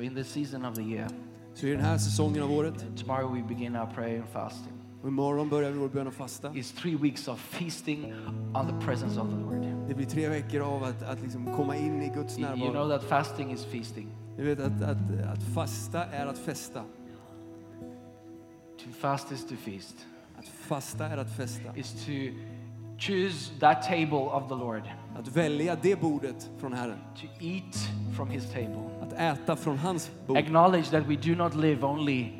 So, in this season of the year, Så i den här säsongen av året, tomorrow we begin our prayer and fasting. och imorgon börjar vi vår bön och fasta. It's three weeks of feasting on the presence of the Lord. Det blir tre veckor av att, att liksom komma in i Guds You you know närvaro. that fasting is feasting. Ni vet att, att, att fasta är att festa. To fast is to feast. Att fasta är att festa. Is to choose that table of the Lord. Att välja det bordet från Herren. To eat from His table. Att äta från hans bord. Acknowledge that we do not live only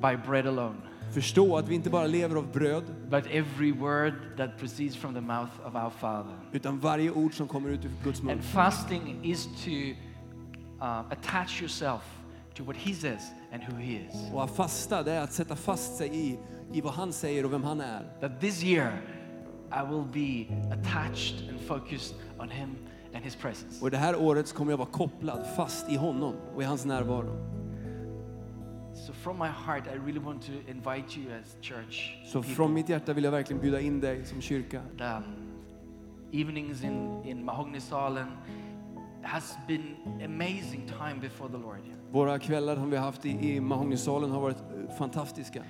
by bread alone, Förstå att vi inte bara lever av bröd, but every word that proceeds from the mouth of our Father. utan varje ord som kommer ut ur Guds mun. And fasting is to uh, attach yourself to what He says and who He is. Och att fasta, det är att sätta fast sig i, i vad han säger och vem han är. That this year I will be attached and focused on Him and His presence. Och det här året kommer jag vara kopplad fast i honom och i hans närvaro. So, from my heart, I really want to invite you as church. Så people. från mitt hjärta vill jag verkligen bjuda in dig som kyrka. the evenings in, in Mahognisalen has been amazing time before the Lord. Våra kvällar som vi har haft i, i Mahognisalen har varit eh, fantastiska.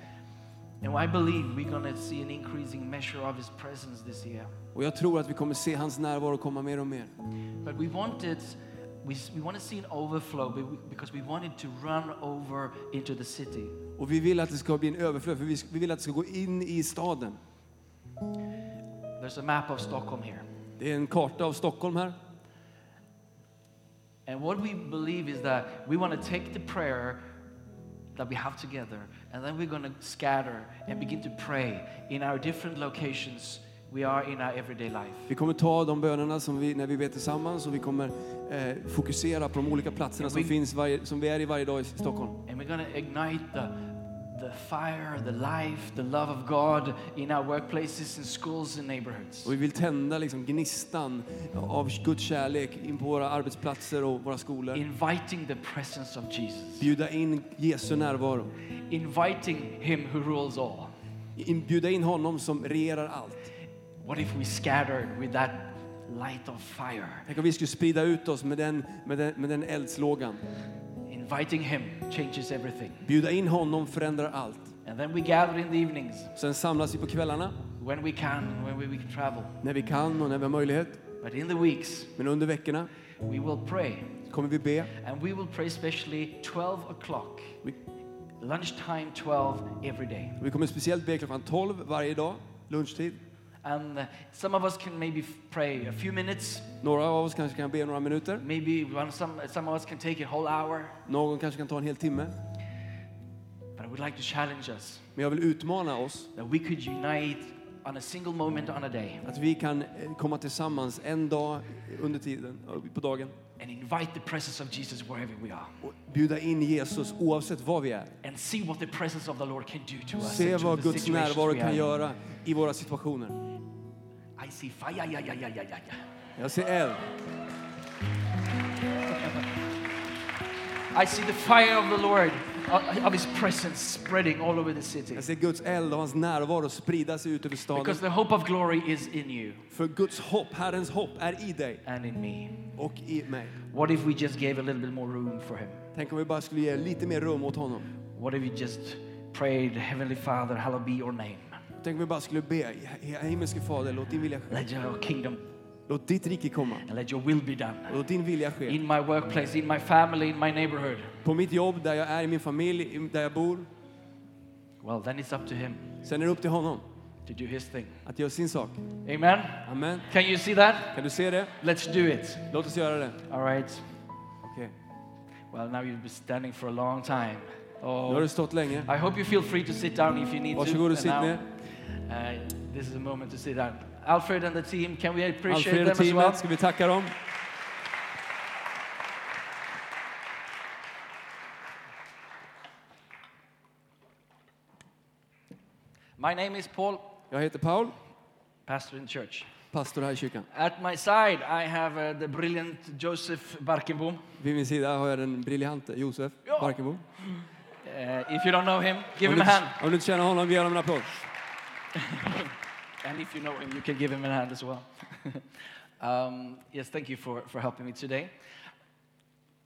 And I believe we're going to see an increasing measure of His presence this year. Och jag tror att vi kommer se hans närvaro komma mer och mer. But we wanted, we, we want to see an overflow be- because we wanted to run over into the city. Och vi vill att det ska bli en överflöd, för vi, vi vill att det ska gå in i staden. There's a map of Stockholm here. Det är en karta av Stockholm här. And what we believe is that we want to take the prayer that we have together and then we're going to scatter and begin to pray in our different locations we are in our everyday life. Vi kommer ta de bönerna som vi, när vi ber tillsammans och vi kommer eh, fokusera på de olika platserna som, Vi- finns varje, som vi är i varje dag i Stockholm. And we're to ignite the, the fire, the life, the love of God in our workplaces and schools and neighborhoods. Och vi vill tända liksom gnistan av Guds kärlek in på våra arbetsplatser och våra skolor. Inviting the presence of Jesus. Bjuda in Jesu närvaro. Inviting Him who rules all. In, bjuda in honom som regerar allt. What if we scattered with that light of fire? Tänk om vi skulle sprida ut oss med den, med den, med den eldslågan. Inviting Him changes everything. Bjuda in honom förändrar allt. And then we gather in the evenings Sen samlas vi på kvällarna when we can, when we, we can travel. när vi kan och när vi har möjlighet. But in the weeks, Men under veckorna we will pray. kommer vi be. And we will pray especially 12 o'clock, lunchtime 12 every day. vi kommer speciellt be klockan 12 varje dag, lunchtid. And some of us can maybe pray a few minutes. Några av oss kanske kan be några minuter. Maybe one, some, some of us can take a whole hour. Någon kanske kan ta en hel timme. But I would like to challenge us Men jag vill utmana oss that we could unite on a single moment on a day att vi kan eh, komma tillsammans en dag under tiden, eh, på dagen and invite the presence of Jesus wherever we are och bjuda in Jesus oavsett var vi är. and see what the presence of the Lord can do to us. Se vad Guds närvaro kan göra i våra situationer. I see fire. Yeah, yeah, yeah, yeah, yeah. Jag ser eld. I see the fire of the Lord, of His presence spreading all over the city. Jag ser Guds eld och hans närvaro sprida sig ut över staden. Because the hope of glory is in you För Guds hopp, Herrens hopp är i dig and in me. och i mig. What if we just gave a little bit more room for Him? Tänk om vi bara skulle ge lite mer rum åt honom. What if we just prayed, Heavenly Father, hallowed be your name. Tänk om vi bara skulle be, himmelske Fader, låt din vilja ske. Let your kingdom Låt ditt rike komma. and let your will be done. Och låt din vilja ske. In my workplace, in my family, in my neighborhood. På mitt jobb, där jag är, i min familj, där jag bor. Well, then it's up to Him Sen är det upp till honom to do His thing. att göra sin sak. Amen? Amen. Can you see that? Kan du se det? Let's do it. Låt oss göra det. All right. Okej. Well, now you've been standing for a long time. Nu har Oh, du stått länge. I hope you feel free to sit down if you need Varsågod och to. sitt And ner. now, uh, this is a moment to sit down. Alfred and the team, can we appreciate Alfred och them as well? teamet, ska vi tacka dem? My name is Paul, Jag heter Paul, pastor in church. pastor här i kyrkan. At my side, I have uh, the brilliant Joseph Barkenbom. Vid min sida har jag den briljante Josef Ja. Barkebo. Uh, if you don't know him, give Om him du, a hand. om du inte känner honom, ge honom en applåd. And if you know him, you can give him a hand as well. um, yes, thank you for, for helping me today.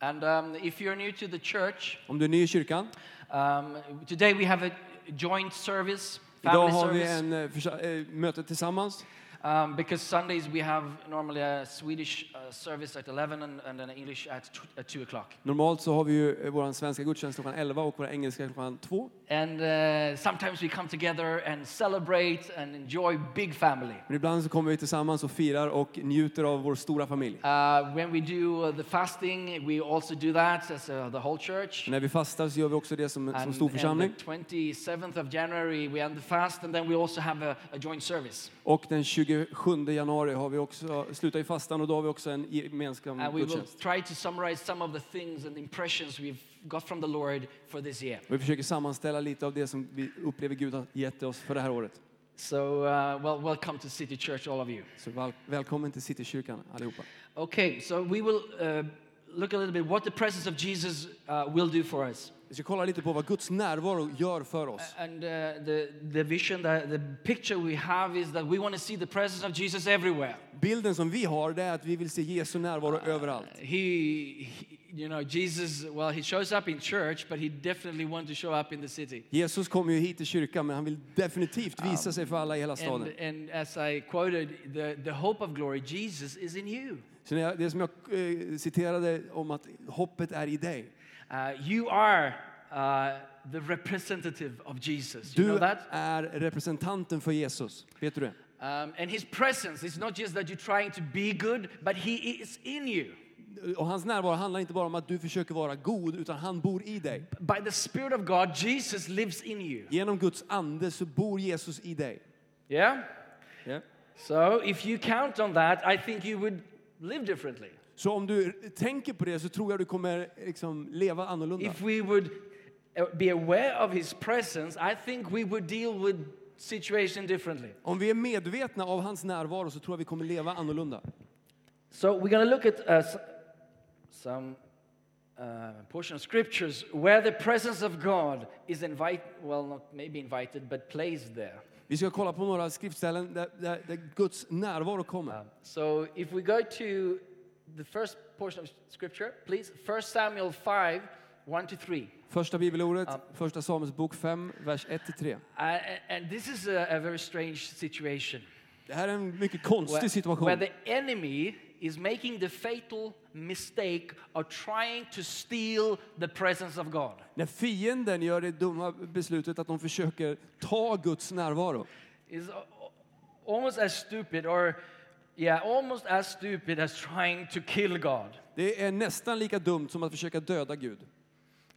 And um, if you're new to the church, Om du är ny i kyrkan, um, today we have a joint service, idag family har vi service. en eh, försa- eh, möte tillsammans. Um, because Sundays we have normally a Swedish uh, service at 11 and, and an English at, at 2 o'clock. Normalt så har vi ju eh, vår svenska gudstjänst klockan 11 och vår engelska klockan 2. And uh, sometimes we come together and celebrate and enjoy big family. Men ibland så kommer vi tillsammans och firar och njuter av vår stora familj. Uh, when we do uh, the fasting, we also do that as uh, the whole church. När vi fastar så gör vi också det som, som And, stor and församling. the 27th of January, we end the fast, and then we also have a, a joint service. Och den 27 januari har vi också, slutar i fastan och då har vi också en gemensam And we will try to summarize some of the things and impressions we've got from the Lord for this year. Vi försöker sammanställa lite av det som vi upplever Gud har gett oss för det här året. So, uh, well, welcome to City Church, all of you. Så väl, välkommen till Citykyrkan allihopa. Okay, so we will uh, look a little bit what the presence of Jesus uh, will do for us. Vi ska kolla lite på vad Guds närvaro gör för oss. And uh, the, the vision, the, the picture we have is that we want to see the presence of Jesus everywhere. Bilden som vi har det är att vi vill se Jesu närvaro överallt. He, he- you know, Jesus, well, he shows up in church, but he definitely wants to show up in the city. Jesus kommer ju hit till kyrkan men han vill definitivt visa sig för alla i hela And, staden. and as I quoted, the, the hope of glory, Jesus is in you. Så när det som jag eh, citerade om att hoppet är i dig. Uh, you are uh, the representative of Jesus. You know Du that? är representanten för Jesus. Vet du det? Um, and his presence is not just that you're trying to be good, but he is in you. Och hans närvaro handlar inte bara om att du försöker vara god, utan han bor i dig. By the Spirit of God, Jesus lives in you. Genom Guds ande så bor Jesus i dig. Yeah? Ja. So if you count on that, I think you would live differently. Så om du tänker på det så tror jag du kommer liksom leva annorlunda. If we would uh, be aware of his presence, I think we would deal with situation differently. Om vi är medvetna av hans närvaro så tror jag vi kommer leva annorlunda. So we're going to look at uh, some uh, portion of scriptures where the presence of God is invited, well, not maybe invited, but placed there. Vi ska kolla på några skriftställen där, där, där Guds närvaro kommer. Um, so if we go to the first portion of scripture, please, 1 Samuel 5, 1 to 3. Första bibelordet, första Samuels bok 5, vers 1-3. Uh, and this is a, a very strange situation. Det här är en mycket konstig situation. where the enemy is making the fatal mistake of trying to steal the presence of God. När fienden gör det dumma beslutet att de försöker ta Guds närvaro. Is almost as stupid, or yeah, almost as stupid as trying to kill God. Det är nästan lika dumt som att försöka döda Gud.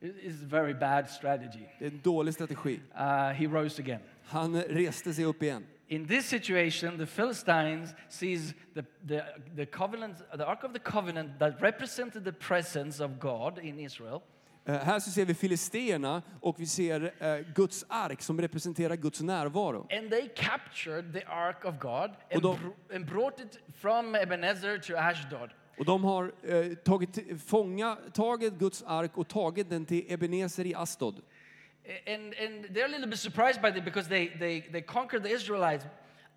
It is a very bad strategy. Det är en dålig strategi. Uh, he rose again. Han reste sig upp igen. In this situation, the Philistines sees the, the, the covenant, the Ark of the Covenant that represented the presence of God in Israel. Eh, Här så ser vi filisterna och vi ser eh, Guds ark som representerar Guds närvaro. And they captured the Ark of God and, de- br- and brought it from Ebenezer to Ashdod. Och de har eh, tagit, fånga, tagit Guds ark och tagit den till Ebenezer i Astod. And, and they're a little bit surprised by it because they, they, they conquered the Israelites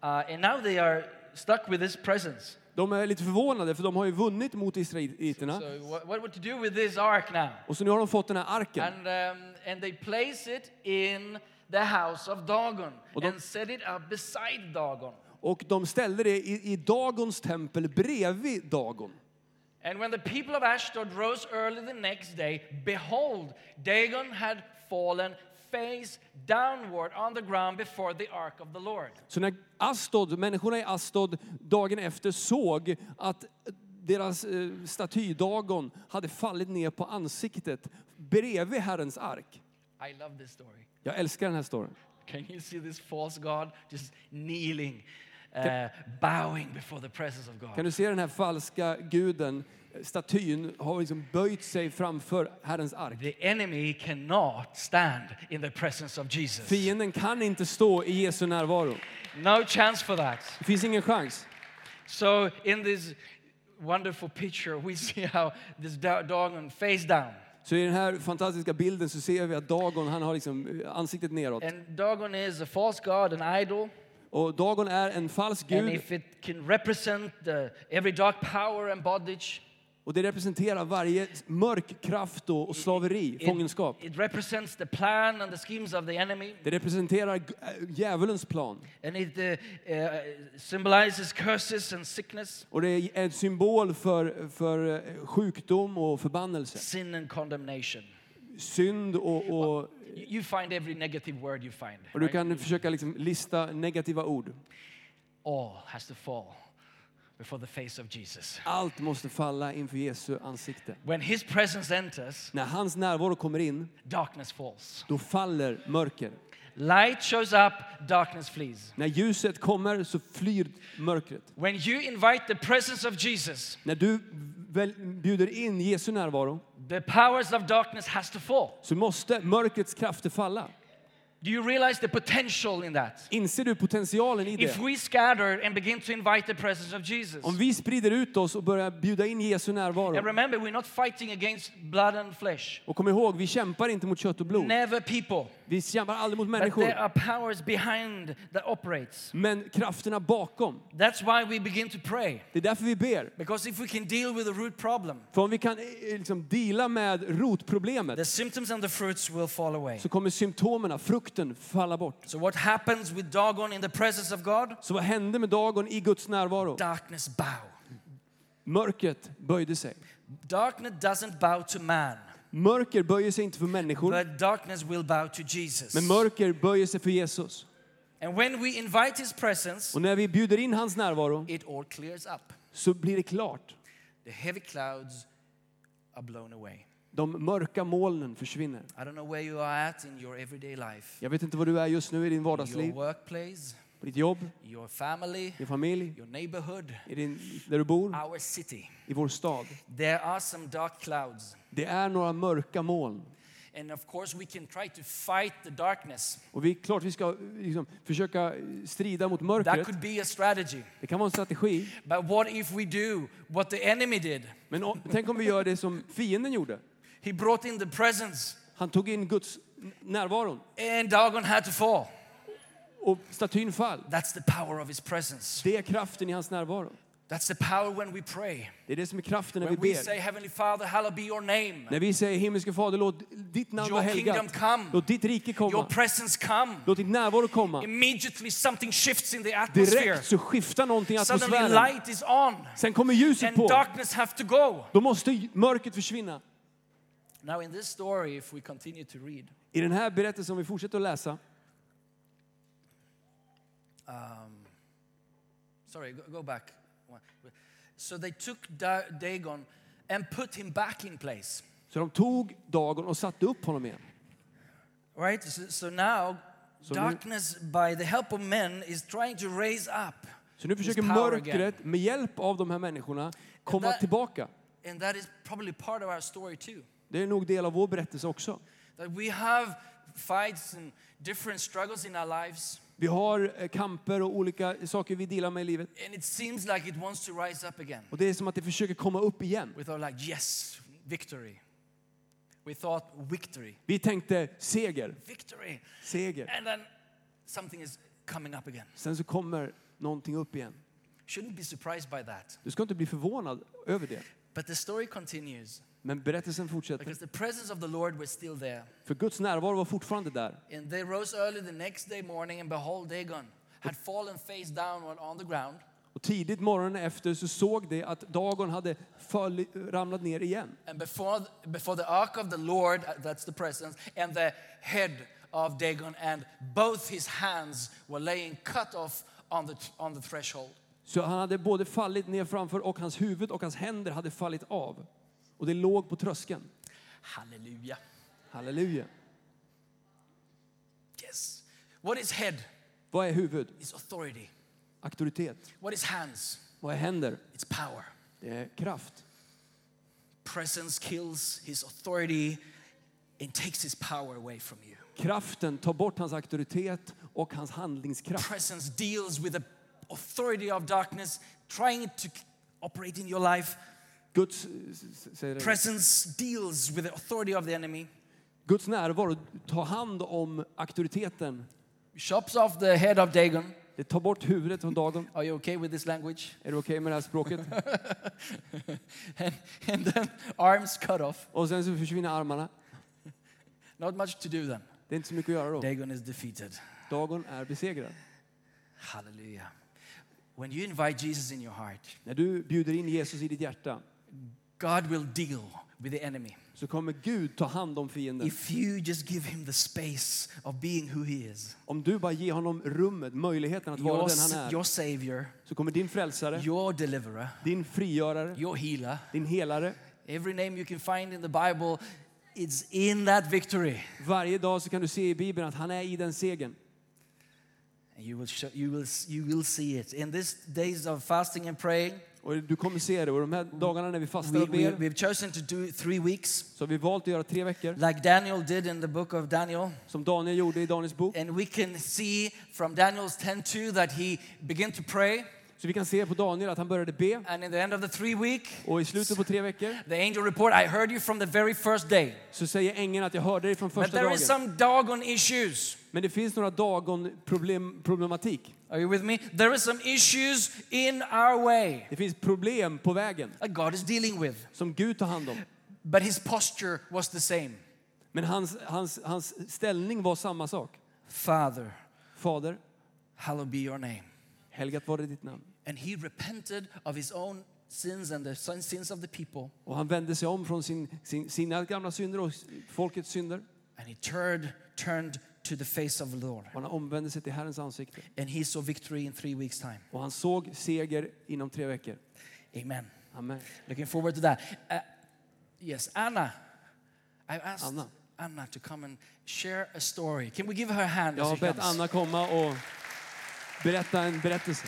uh, and now they are stuck with this presence. De är lite förvånade för de har ju vunnit mot israeliterna. So, what, what would to do with this ark now? Och så nu har de fått den här arken. And, um, and they place it in the house of Dagon Och de- and set it up beside Dagon. Och de ställde det i, i Dagons tempel bredvid Dagon. And when the people of Ashdod rose early the next day, behold, Dagon had fallen face downward on the ground before the ark of the Lord. Så när Astod, människorna i Astod dagen efter såg att deras eh, staty Dagon hade fallit ner på ansiktet bredvid Herrens ark. I love this story. Jag älskar den här storyn. Can you see this false God just kneeling, uh, bowing before the presence of Kan God? du se den här falska guden, eh, statyn, har liksom böjt sig framför Herrens ark. The enemy cannot stand in the presence of Jesus. Fienden kan inte stå i Jesu närvaro. No chance for that. Det finns ingen chans. So in this wonderful picture, we see how this da- Dagon face down. Så i den här fantastiska bilden så ser vi att Dagon, han har liksom eh, ansiktet neråt. And Dagon is a false god, an idol. Och Dagon är en falsk gud. it the, Och det representerar varje mörk kraft och, och slaveri, fångenskap. It represents the plan and the schemes of the enemy. Det representerar äh, djävulens plan. And it uh, uh, symbolizes curses and sickness, Och det är en symbol för, för eh, sjukdom och förbannelse. sin and condemnation. Synd och, och, You find every negative word you find. och du kan försöka liksom lista negativa ord. All has to fall before the face of Jesus. Allt måste falla inför Jesu ansikte. When his presence enters, När hans närvaro kommer in, darkness falls. då faller mörker. Light shows up, darkness flees. När ljuset kommer så flyr mörkret. When you invite the presence of Jesus, När du bjuder in Jesu närvaro the powers of darkness has to fall. så måste mörkrets krafter falla. Do you realize the potential in that? Inser du potentialen i If det? we scatter and begin to invite the presence of Jesus. Om vi sprider ut oss och börjar bjuda in Jesu And närvaro. remember, we're not fighting against blood and flesh. Och kom ihåg, vi kämpar inte mot kött och blod. Never people. Vi kämpar aldrig mot But there människor. are powers behind that operates. Men krafterna bakom, That's why we begin to pray. det är därför vi ber. Because if we can deal with the root problem, För om vi kan eh, liksom deala med rotproblemet the symptoms and the fruits will fall away. så kommer symptomerna, frukten, falla bort. So what happens with Dagon in the presence of God? Så vad hände med Dagon i Guds närvaro? Darkness bow. Mörkret böjde sig. Darkness doesn't bow to man, Mörker böjer sig inte för människor, but darkness will bow to Jesus. men mörker böjer sig för Jesus. And when we invite his presence, Och när vi bjuder in hans närvaro it all clears up. så blir det klart. The heavy clouds are blown away. De mörka molnen försvinner. I don't know where you are at in your everyday life, Jag vet inte var du är just nu i din your vardagsliv, workplace, på ditt jobb, your family, din familj, your neighborhood, i din, där du bor, our city. i vår stad. There are some dark clouds. Det är några mörka moln. And of course, we can try to fight the darkness. Och vi, klart vi ska liksom, försöka strida mot That mörkret. could be a strategy. Det kan vara en strategi. But what if we do what the enemy did? Men om, tänk om vi gör det som fienden gjorde. He brought in the presence, Han tog in Guds närvaron and Dagon had to fall. Och statyn fall. That's the power of his presence. Det är kraften i hans närvaro. That's the power when we pray. Det är det som är kraften när vi When we ber. say, Heavenly Father, hallowed be your name. När vi säger himmelske Fader, låt ditt namn vara Your kingdom helgat. come. Låt ditt rike Your komma. presence come. Låt ditt närvaro komma. Immediately something shifts in the atmosphere. Direkt så skiftar någonting i Suddenly atmosfären. light is on Sen kommer ljuset and på. darkness have to go. Då måste mörkret försvinna. Now in this story, if we continue to read, I den här berättelsen, om vi fortsätter att läsa, um, sorry, go, go back. So they took Da- Dagon and put him back in place. så de tog Dagon och satte upp honom igen. Right? So, so now, So nu- darkness, by the help of men, is trying to raise up. Så nu försöker power again. mörkret med hjälp av de här människorna komma that- tillbaka. And that is probably part of our story too. Det är nog del av vår berättelse också. That we have fights and different struggles in our lives, Vi har eh, kamper och olika saker vi delar med i livet. and it seems like it wants to rise up again. Och det är som att det försöker komma upp igen. We thought, like, yes, victory. We thought, victory, Vi tänkte seger, victory. seger. And then something is coming up again. Sen så kommer någonting upp igen. Shouldn't be surprised by that. Du ska inte bli förvånad över det. But the story continues Men berättelsen fortsätter. because the presence of the Lord was still there. För Guds närvaro var fortfarande där. And they rose early the next day morning, and behold, Dagon had fallen face downward on the ground. Och tidigt morgonen efter så såg de att Dagon hade fall, ramlat ner igen. And before, before the ark of the Lord, uh, that's the presence, and the head of Dagon, and both his hands were laying cut off on the, on the threshold. Så han hade både fallit ner framför och hans huvud och hans händer hade fallit av. Och det låg på tröskeln. Hallelujah. Halleluja. Yes. What is head? Vad är huvud? Is authority. Auktoritet. What is hands? Vad är händer? It's power. Det är kraft. Presence kills his authority and takes his power away from you. Kraften tar bort hans auktoritet och hans handlingskraft. Presence deals with the authority of darkness, trying to operate in your life. Guds. Presence deals with the authority of the enemy, Guds närvaro tar hand om auktoriteten. chops off the head of Dagon, Det tar bort huvudet från Dagon. Are you okay with this language? Är du okej med det här språket? and, and then arms cut off. Och sen så försvinner armarna. Not much to do then. Det är inte så mycket att göra då. Dagon is defeated. Dagon är besegrad. Hallelujah. When you invite Jesus in your heart, När du bjuder in Jesus i ditt hjärta God will deal with the enemy. så kommer Gud ta hand om fienden. If you just give him the space of being who he is, Om du bara ger honom rummet, möjligheten att vara your, den han är, your savior, så kommer din frälsare, your deliverer, din frigörare, your healer, din helare, every name you can find in the Bible, it's in that victory. varje dag så kan du se i Bibeln att han är i den segern. You will, show, you, will, you will see it. In these days of fasting and praying, Och du kommer se det. Och de här dagarna när vi fastar we, och we, ber we've chosen to do three weeks, så har vi valt att göra tre veckor. like Daniel did in the book of Daniel. Som Daniel gjorde i Daniels bok. And we can see from Daniel's 10 that he began to pray. Så vi kan se på Daniel att han började be. And in the end of the three week, Och i slutet på tre veckor the angel report, I heard you from the very first day. så säger ängeln att jag hörde dig från But första there dagen. is some doggone issues. Men det finns några Dagon-problematik. Are you with me? There is some issues in our way Det finns problem på vägen that God is dealing with. som Gud tar hand om. But his posture was the same. Men hans, hans, hans ställning var samma sak. Father, Fader, hallowed be your name. Helgat var det ditt namn. And he repented of his own sins and the sin- sins of the people. Och han vände sig om från sin, sin, sina gamla synder och folkets synder. And he turned, turned to the face of the Lord. Han omvände sig till Herrens ansikte. And he saw victory in three weeks' time. Och han såg seger inom tre veckor. Amen. Amen. Looking forward to that. Uh, yes, Anna. I asked Anna. Anna. to come and share a story. Can we give her a hand Jag har bett? Anna komma och berätta en berättelse.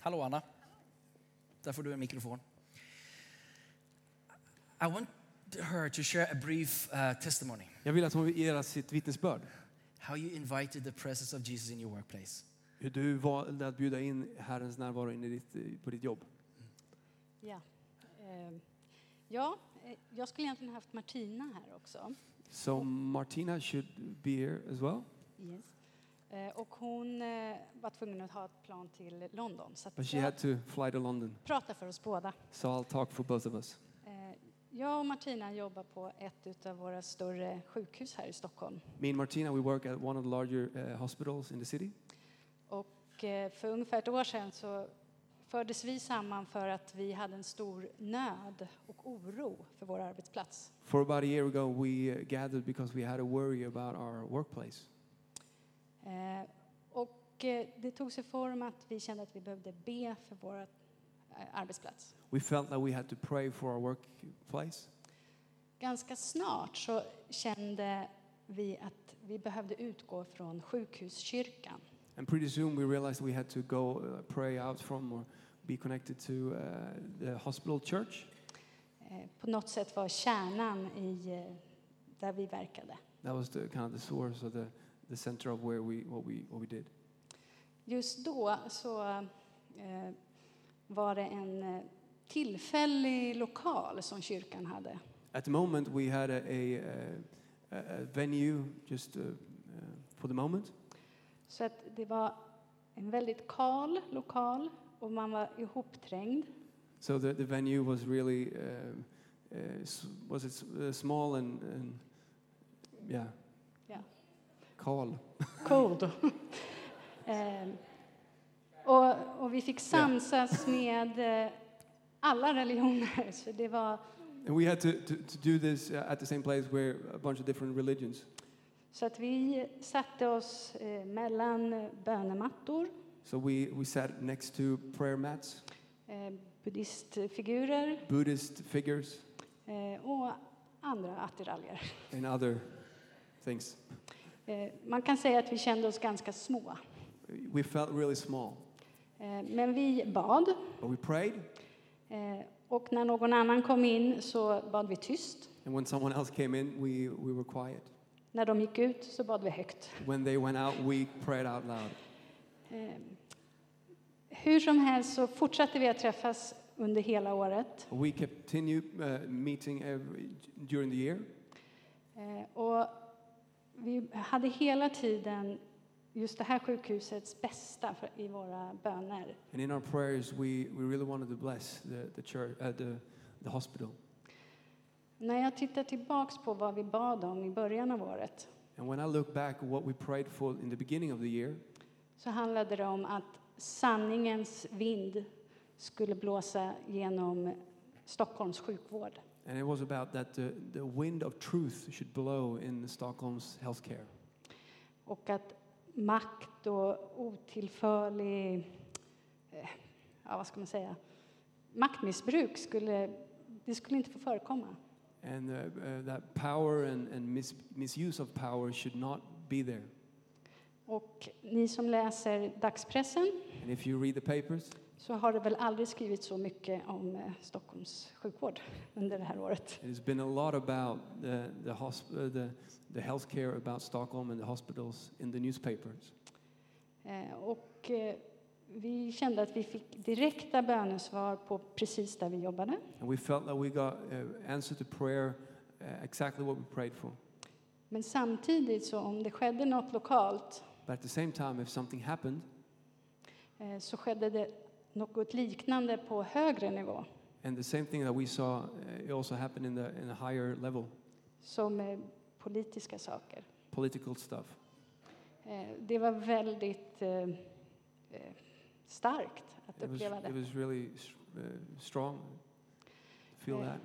Hallå Anna. Där får du en mikrofon. I want her to share a brief uh, testimony. Jag vill att hon ger sitt vittnesbörd. How you invited the presence of Jesus in your workplace. Hur du valde att bjuda in Herrens närvaro in i ditt, på ditt jobb. Ja. Eh, ja, eh, jag skulle egentligen haft Martina här också. So Martina should be here as well. Yes. Eh, och hon eh, var tvungen att ha ett plan till London. Så att But she jag had to fly to London. pratar för oss båda. So I'll talk for both of us. Eh, jag och Martina jobbar på ett av våra större sjukhus här i Stockholm. Me and Martina, we work at one of the larger uh, hospitals in the city. Och eh, för ungefär ett år sedan så fördes vi samman för att vi hade en stor nöd och oro för vår arbetsplats. For about a year ago, we gathered because we had a worry about our workplace. Eh, och eh, det tog sig form att vi kände att vi behövde be för vår eh, arbetsplats. We felt that we had to pray for our workplace. Ganska snart så kände vi att vi behövde utgå från sjukhuskyrkan. And pretty soon we realized we had to go uh, pray out from be connected to uh, the hospital church. Eh, på något sätt var kärnan i eh, där vi verkade. That was the kind of the source or the, the center of where we what we what we did. Just då så eh, var det en tillfällig lokal som kyrkan hade. At the moment, we had a, a, a, a venue just uh, uh, for the moment. Så att det var en väldigt kal lokal och man var ihopträngd. So the, the venue was really um, uh, s- was it uh, small and, and yeah, Ja. call. Cold. eh, och, och vi fick samsas med eh, alla religioner. Så det var And we had to, to, to do this uh, at the same place where a bunch of different religions. Så att vi satte oss eh, mellan eh, bönemattor, So we, we sat next to prayer mats, eh, buddhistfigurer Buddhist figures, eh, och andra attiraljer. and other things. Eh, man kan säga att vi kände oss ganska små. We felt really small, Eh, men vi bad but we prayed. eh, och när någon annan kom in så bad vi tyst. And when someone else came in, we, we were quiet. När de gick ut så bad vi högt. When they went out, we prayed out loud. Eh, hur som helst så fortsatte vi att träffas under hela året. We continued uh, meeting every, during the year. Eh, och vi hade hela tiden just det här sjukhusets bästa för, i våra böner. And in our prayers, we, we really wanted to bless the, the church, uh, the, the hospital. När jag tittar tillbaks på vad vi bad om i början av året And when I look back at what we prayed for in the beginning of the year, så handlade det om att sanningens vind skulle blåsa genom Stockholms sjukvård. and it was about that the, the wind of truth should blow in Stockholm's healthcare. Och att makt och otillförlig, eh, ja vad ska man säga, maktmissbruk skulle, det skulle inte få förekomma. And uh, uh, that power and, and mis- misuse of power should not be there. Och ni som läser dagspressen papers, så har det väl aldrig skrivits så mycket om eh, Stockholms sjukvård under det här året. it has been a lot about the, uh, the, the healthcare about Stockholm and the hospitals in the newspapers. Eh, Och eh, vi kände att vi fick direkta bönesvar på precis där vi jobbade. And we felt that we got uh, answer to prayer uh, exactly what we prayed for. Men samtidigt så om det skedde något lokalt But at the same time, if something happened, eh, så skedde det något liknande på högre nivå. and the same thing that we saw, uh, it also happened in the in a higher level, som politiska saker. political stuff. Eh, Det var väldigt starkt att It was, uppleva it det. was really strong feel that.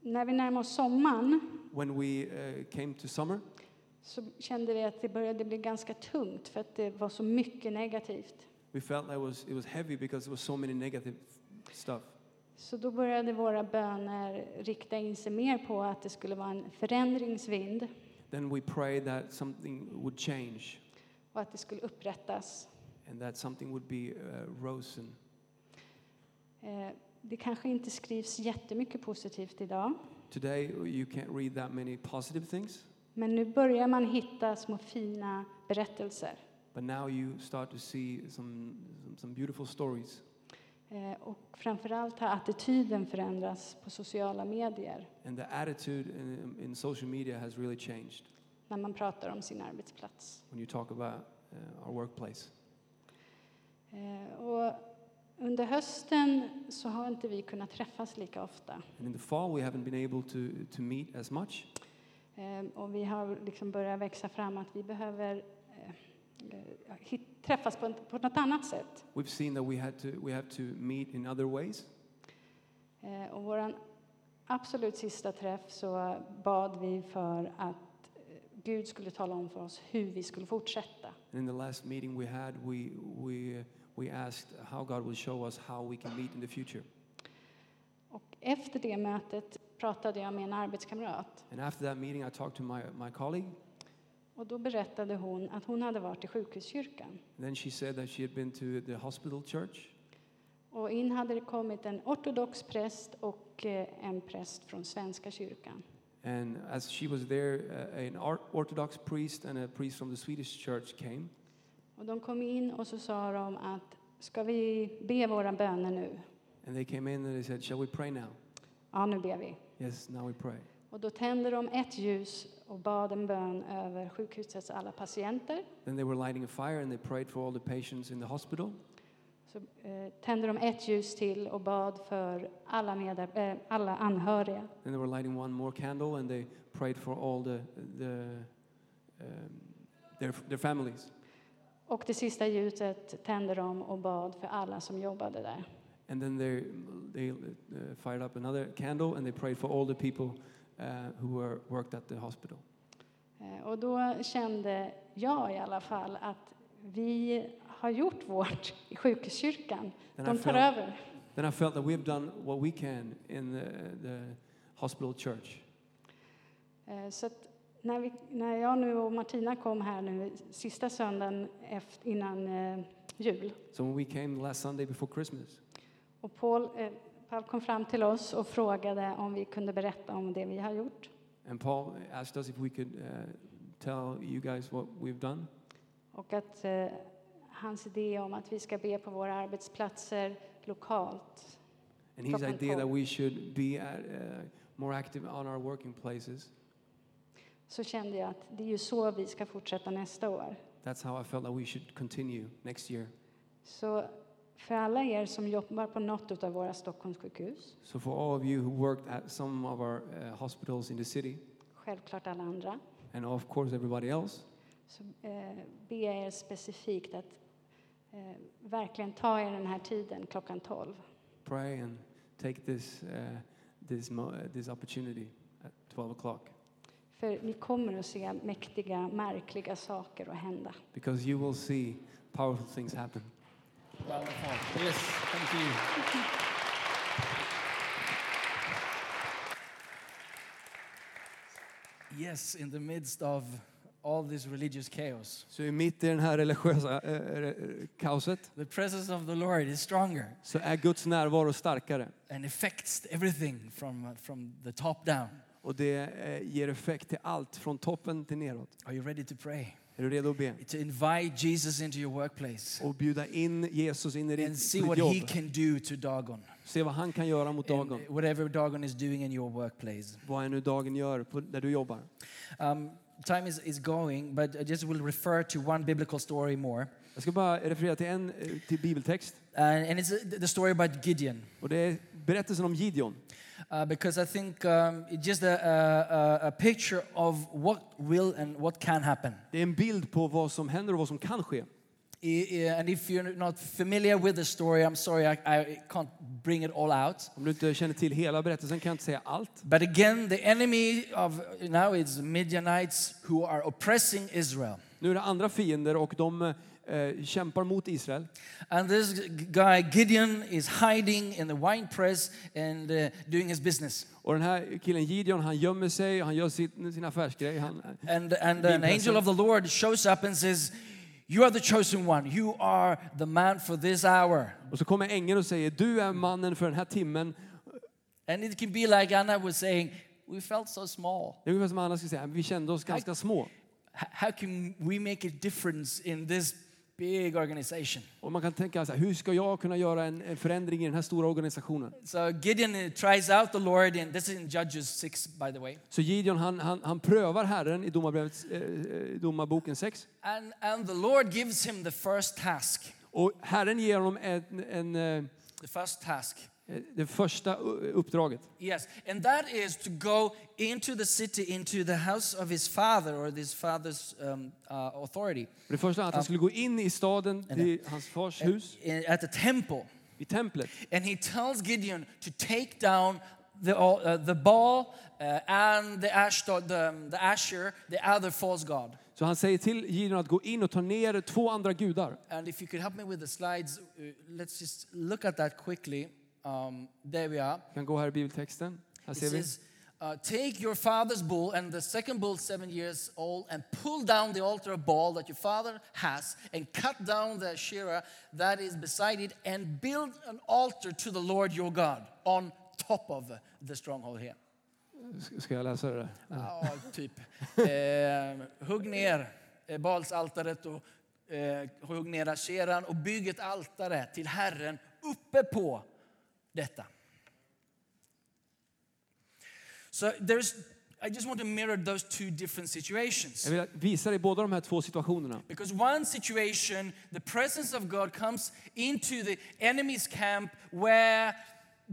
När vi närmade oss sommaren When we came to summer, så kände vi att det började bli ganska tungt för att det var så mycket negativt. we felt that was it was heavy because there was so many negative stuff. Så då började våra böner rikta in sig mer på att det skulle vara en förändringsvind Then we prayed that something would change och att det skulle upprättas. and that something would be uh, rosen. Eh, Det kanske inte skrivs jättemycket positivt idag, Today, you can't read that many positive things, men nu börjar man hitta små fina berättelser. but now you start to see some, some, some beautiful stories. Eh, Och framförallt har attityden förändrats på sociala medier And the attitude in, in social media has really changed när man pratar om sin arbetsplats. when you talk about uh, our workplace. Eh, Och under hösten så har inte vi kunnat träffas lika ofta. And in the fall, we haven't been able to, to meet as much. Eh, Och vi har liksom börjat växa fram att vi behöver eh, träffas på, något annat sätt. We've seen that we, had to, we have to meet in other ways. Eh, Och vår absolut sista träff så bad vi för att eh, Gud skulle tala om för oss hur vi skulle fortsätta. And in the last meeting we had, we, we, we asked how God will show us how we can meet in the future. Och efter det mötet pratade jag med en arbetskamrat And after that meeting, I talked to my, my colleague. och då berättade hon att hon hade varit i sjukhuskyrkan. And then she said that she had been to the hospital church. Och in hade det kommit en ortodox präst och eh, en präst från Svenska kyrkan. And as she was there, uh, an Or- Orthodox priest and a priest from the Swedish church came. Och de kom in och så sa de att ska vi be våra böner nu? And they came in and they said, Shall we pray now? Ja, nu ber vi. Yes, now we pray. Och då tände de ett ljus och bad en bön över sjukhusets alla patienter. Then they were lighting a fire and they prayed for all the patients in the hospital. Så eh, tände de ett ljus till och bad för alla, medar- eh, alla anhöriga. Then they were lighting one more candle and they prayed for all the, the, um, their, their families. Och det sista ljuset tände de och bad för alla som jobbade där. And then they, they uh, fired up another candle and they prayed for all the people uh, who were worked at the hospital. Eh, Och då kände jag i alla fall att vi har gjort vårt i sjukhuskyrkan. Then De tar felt, över. then I felt that we've done what we can in the, the hospital church. Eh, Så när, vi, när jag nu och Martina kom här nu sista söndagen efter, innan eh, jul So when we came last Sunday before Christmas, och Paul, eh, Paul kom fram till oss och frågade om vi kunde berätta om det vi har gjort. and Paul asked us if we could uh, tell you guys what we've done. Och att eh, hans idé om att vi ska be på våra arbetsplatser lokalt. And his Klockan idea that we should be at, uh, more active on our working places. så kände jag att det är ju så vi ska fortsätta nästa år. That's how I felt that we should continue next year. Så för alla er som jobbar på något av våra Stockholmssjukhus, So for all of you who worked at some of our uh, hospitals in the city, självklart alla andra, and of course everybody else, så eh, ber jag er specifikt att eh, verkligen ta er den här tiden klockan 12. pray and take this, uh, this, uh, this opportunity at 12 o'clock För ni kommer att se mäktiga, märkliga saker att hända. because you will see powerful things happen. Wonderful. Yes, thank you. Yes, in the midst of all this religious chaos, Så mitt i den här religiösa eh, kaoset the presence of the Lord is stronger så är Guds närvaro starkare and affects everything from, from the top down. och det eh, ger effekt till allt från toppen till neråt. Are you ready to pray? Är du redo att be? To invite Jesus into your workplace Och bjuda in Jesus in i and ditt, see ditt what jobb. he can do to Dagon. Se vad han kan göra mot And Dagon. whatever Dagon is doing in your workplace. Vad är nu Dagen gör på, där du jobbar. Um, time is, is going, but I just will refer to one biblical story more. Jag ska bara referera till en eh, till bibeltext. And, and it's uh, the story about Gideon. Och det är berättelsen om Gideon. Uh, because I think um, it's just a, a, a- picture of what will and what can happen. Det är en bild på vad som händer och vad som kan ske. I- I- and if you're not familiar with the story, I'm sorry, I, I can't bring it all out. Om du inte känner till hela berättelsen kan jag inte säga allt. But again, the enemy of now is Midianites who are oppressing Israel. Nu är det andra fiender och de eh, kämpar mot Israel. And this guy, Gideon, is hiding in the wine press and uh, doing his business. Och den här killen Gideon, han gömmer sig, han gör sitt, sin affärsgrej. Han, And, and an angel of the Lord shows up and says, You are the chosen one. You are the man for this hour. och så kommer ängeln och säger, du är mannen för den här timmen. And it can be like Anna was saying, We felt so small. Det är ungefär som Anna skulle säga, vi kände oss ganska små. How can we make a difference in this big organization? Och man kan tänka så här, hur ska jag kunna göra en, en förändring i den här stora organisationen? So Gideon uh, tries out the Lord, and this is in Judges 6, by the way. Så Gideon han, han, han prövar Herren i domarbrevets, eh, eh, domarboken 6. And, and the Lord gives him the first task. Och Herren ger honom en, en, eh, The first task. Det första uppdraget. Yes, and that is to go into the city, into the house of his father or his father's um, uh, authority, Det första att han skulle gå in i staden till hans fars hus, in- at the temple. i templet. And he tells Gideon to take down the, uh, the Baal uh, and the, Ashdod, the, um, the Asher, the other false god. Så han säger till Gideon att gå in och ta ner två andra gudar. And if you could help me with the slides, uh, let's just look at that quickly. Um, there we are. Vi kan gå här i bibeltexten. Här ser vi. uh, Take your father's bull and the second bull, seven years old, and pull down the altar of Baal that your father has, and cut down the Asherah that is beside it, and build an altar to the Lord your God on top of the stronghold here. Ska jag läsa det där? Ja, typ. Eh, hugg ner eh, Balsaltaret och eh, hugg ner Asheran och bygg ett altare till Herren uppe på detta. So there's, I just want to mirror those two different situations. Jag vill visa dig båda de här två situationerna. Because one situation, the presence of God comes into the enemy's camp where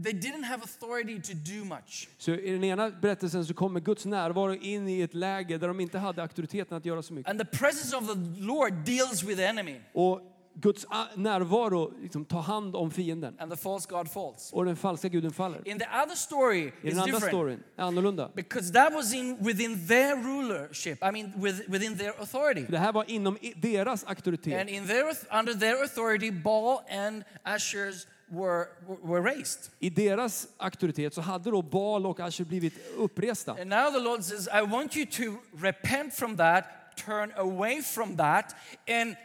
they didn't have authority to do much. Så i den ena berättelsen så kommer Guds närvaro in i ett läge där de inte hade auktoriteten att göra så mycket. And the presence of the Lord deals with the enemy, Och Guds närvaro liksom tar hand om fienden. and the false God falls. Och den falska guden faller. In the other story, I den andra storyn är annorlunda. Because that was in, within their rulership, I mean, with, within their authority. För det här var inom deras And auktoritet. in their, under their authority, Baal and Asher's were, were, were raised. I deras auktoritet så hade då Baal och Asher blivit uppresta. And now the Lord says, I want you to repent from that, turn away from that, and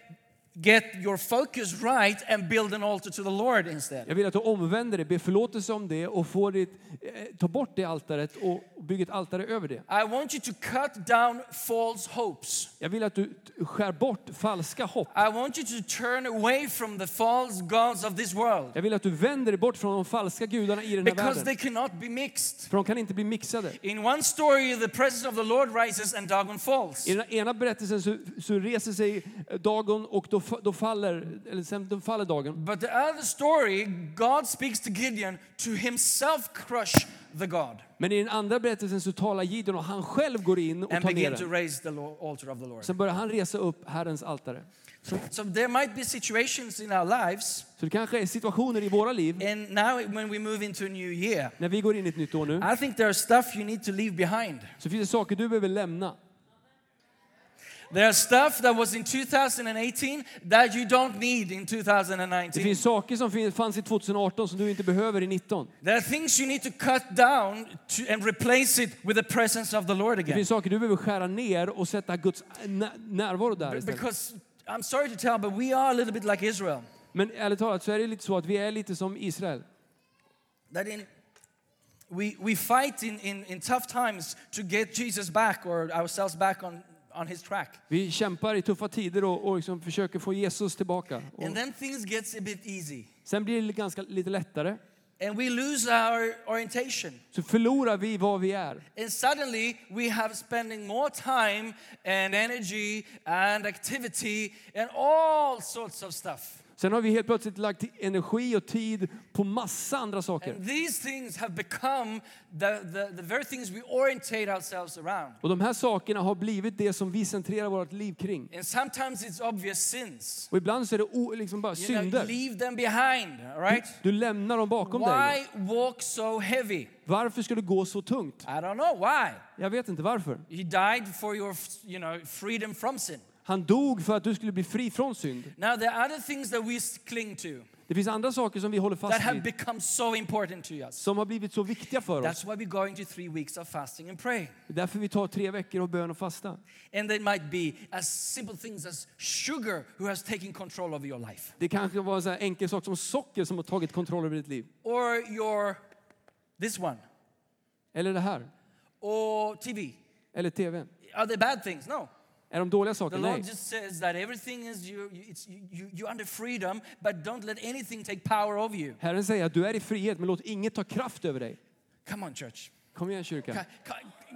get your focus right and build an altar to the Lord instead. Jag vill att du omvänder dig, ber förlåtelse om det och får ditt, eh, ta bort det altaret och bygga ett altare över det. I want you to cut down false hopes. Jag vill att du skär bort falska hopp. I want you to turn away from the false gods of this world Jag vill att du vänder dig bort från de falska gudarna i den här because världen. they cannot be mixed. För de kan inte bli mixade. In one story, the presence of the Lord rises and Dagon falls. I den ena berättelsen så, så reser sig Dagon och då, då, faller, eller sen, då faller Dagon. But the other story, God speaks to Gideon to himself crush the God Men i den andra berättelsen så talar Gideon och han själv går in och and tar ner to raise the altar of the Lord. Sen börjar han resa upp Herrens altare. So there might be situations in our lives, Så det kanske är situationer i våra liv, and now when we move into a new year, när vi går in i ett nytt år nu, I think there are stuff you need to leave behind. så finns det saker du behöver lämna. There are stuff that was in 2018 that you don't need in Det 2019. finns saker som fanns i 2018 som du inte behöver i 19. There are things you need to cut down to, and replace it with the presence of the Lord Det again. finns saker du behöver skära ner och sätta Guds nä- närvaro där istället. Because I'm sorry to tell, but we are a little bit like Israel. Men ärligt talat så är det lite så att vi är lite som Israel. That in we, we fight in, in, in tough times to get Jesus back or ourselves back on, on his track. Vi kämpar i tuffa tider och, och liksom försöker få Jesus tillbaka. Och And then things gets a bit easy. sen blir det ganska, lite lättare. And we lose our orientation. Så förlorar vi vad vi är. And suddenly we have spending more time and energy and activity and all sorts of stuff. Sen har vi helt plötsligt lagt energi och tid på massa andra saker. And these things have become the, the, the very things we orientate ourselves around. Och de här sakerna har blivit det som vi centrerar vårt liv kring. And sometimes it's obvious sins. Och ibland så är det o, liksom bara You know, synder. leave them behind, right? Du lämnar dem bakom dig. Why walk so heavy? Varför ska du gå så tungt? I don't know why. Jag vet inte varför. He died for your, you know, freedom from sin. Han dog för att du skulle bli fri från synd. Now there are other things that we cling to Det finns andra saker som vi håller that fast have vid become so important to us. som har blivit så viktiga för oss. That's why we're going to three weeks of fasting and praying. Det är därför vi tar tre veckor av bön och fasta. And they might be as simple things as sugar who has taken control over your life. Det kanske var en här enkel sak som socker som har tagit kontroll över ditt liv. Or your, this one. Eller det här. Or TV. Eller tvn. Are they bad things? No. Är de dåliga The saker? Lord Nej. just says that everything is you, it's, you, you, you're under freedom, but don't let anything take power over you. Herren säger att du är i frihet, men låt inget ta kraft över dig. Come on, church. Kom igen kyrka. Ca- ca-